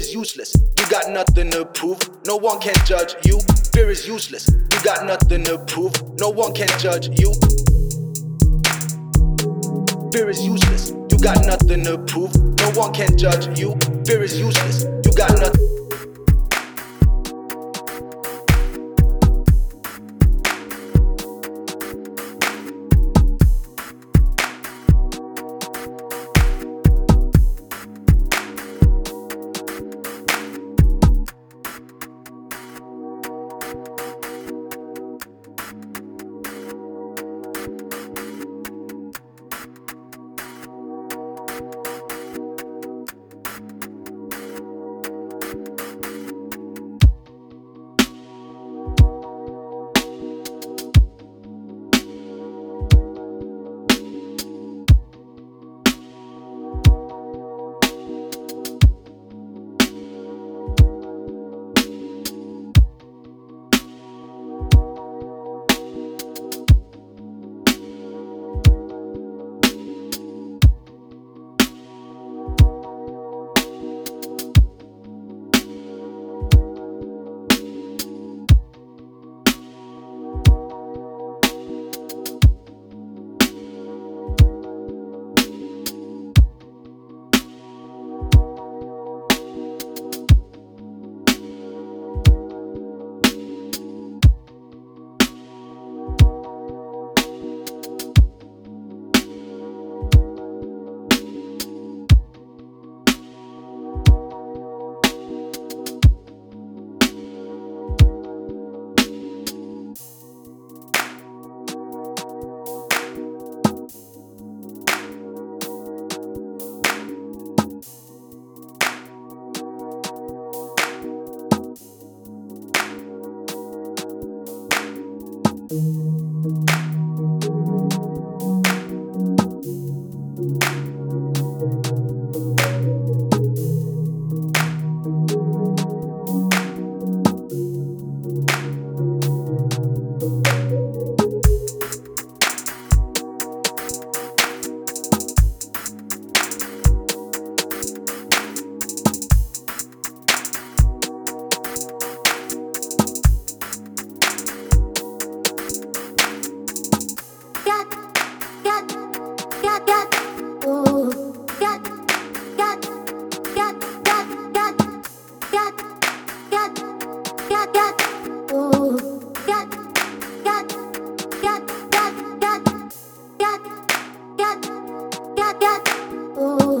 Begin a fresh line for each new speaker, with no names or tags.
is useless. You got nothing to prove. No one can judge you. Fear is useless. You got nothing to prove. No one can judge you. Fear is useless. You got nothing to prove. No one can judge you. Fear is useless. You got nothing.
Ooh.